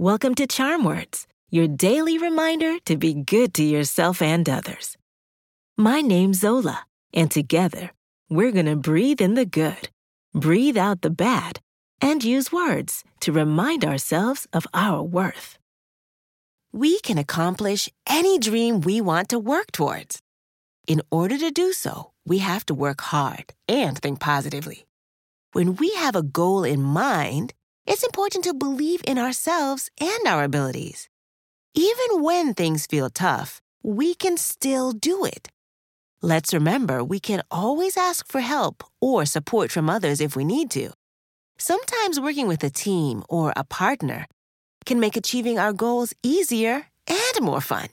Welcome to Charm Words, your daily reminder to be good to yourself and others. My name's Zola, and together, we're going to breathe in the good, breathe out the bad, and use words to remind ourselves of our worth. We can accomplish any dream we want to work towards. In order to do so, we have to work hard and think positively. When we have a goal in mind, it's important to believe in ourselves and our abilities. Even when things feel tough, we can still do it. Let's remember we can always ask for help or support from others if we need to. Sometimes working with a team or a partner can make achieving our goals easier and more fun.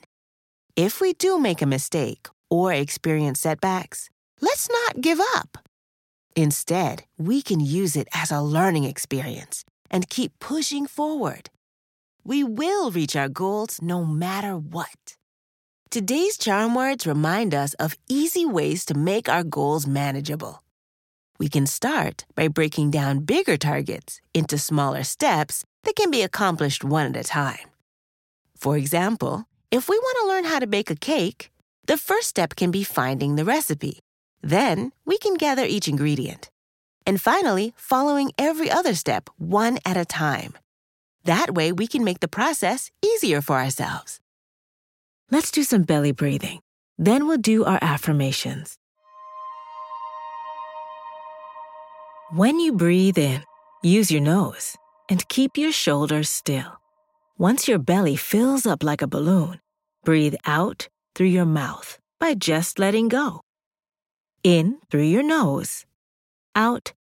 If we do make a mistake or experience setbacks, let's not give up. Instead, we can use it as a learning experience and keep pushing forward. We will reach our goals no matter what. Today's charm words remind us of easy ways to make our goals manageable. We can start by breaking down bigger targets into smaller steps that can be accomplished one at a time. For example, if we want to learn how to bake a cake, the first step can be finding the recipe. Then we can gather each ingredient. And finally, following every other step one at a time. That way, we can make the process easier for ourselves. Let's do some belly breathing. Then we'll do our affirmations. When you breathe in, use your nose and keep your shoulders still. Once your belly fills up like a balloon, breathe out through your mouth by just letting go. In through your nose, out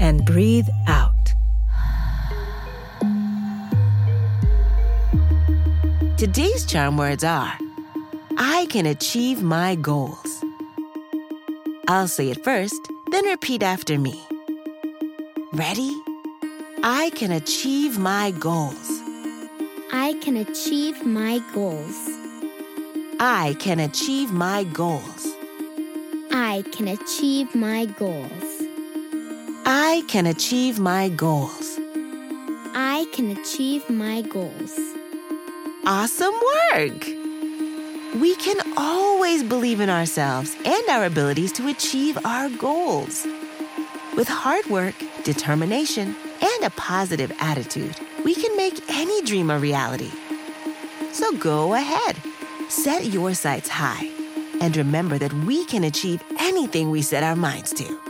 and breathe out. Today's charm words are I can achieve my goals. I'll say it first, then repeat after me. Ready? I can achieve my goals. I can achieve my goals. I can achieve my goals. I can achieve my goals. I can achieve my goals. I can achieve my goals. Awesome work! We can always believe in ourselves and our abilities to achieve our goals. With hard work, determination, and a positive attitude, we can make any dream a reality. So go ahead, set your sights high, and remember that we can achieve anything we set our minds to.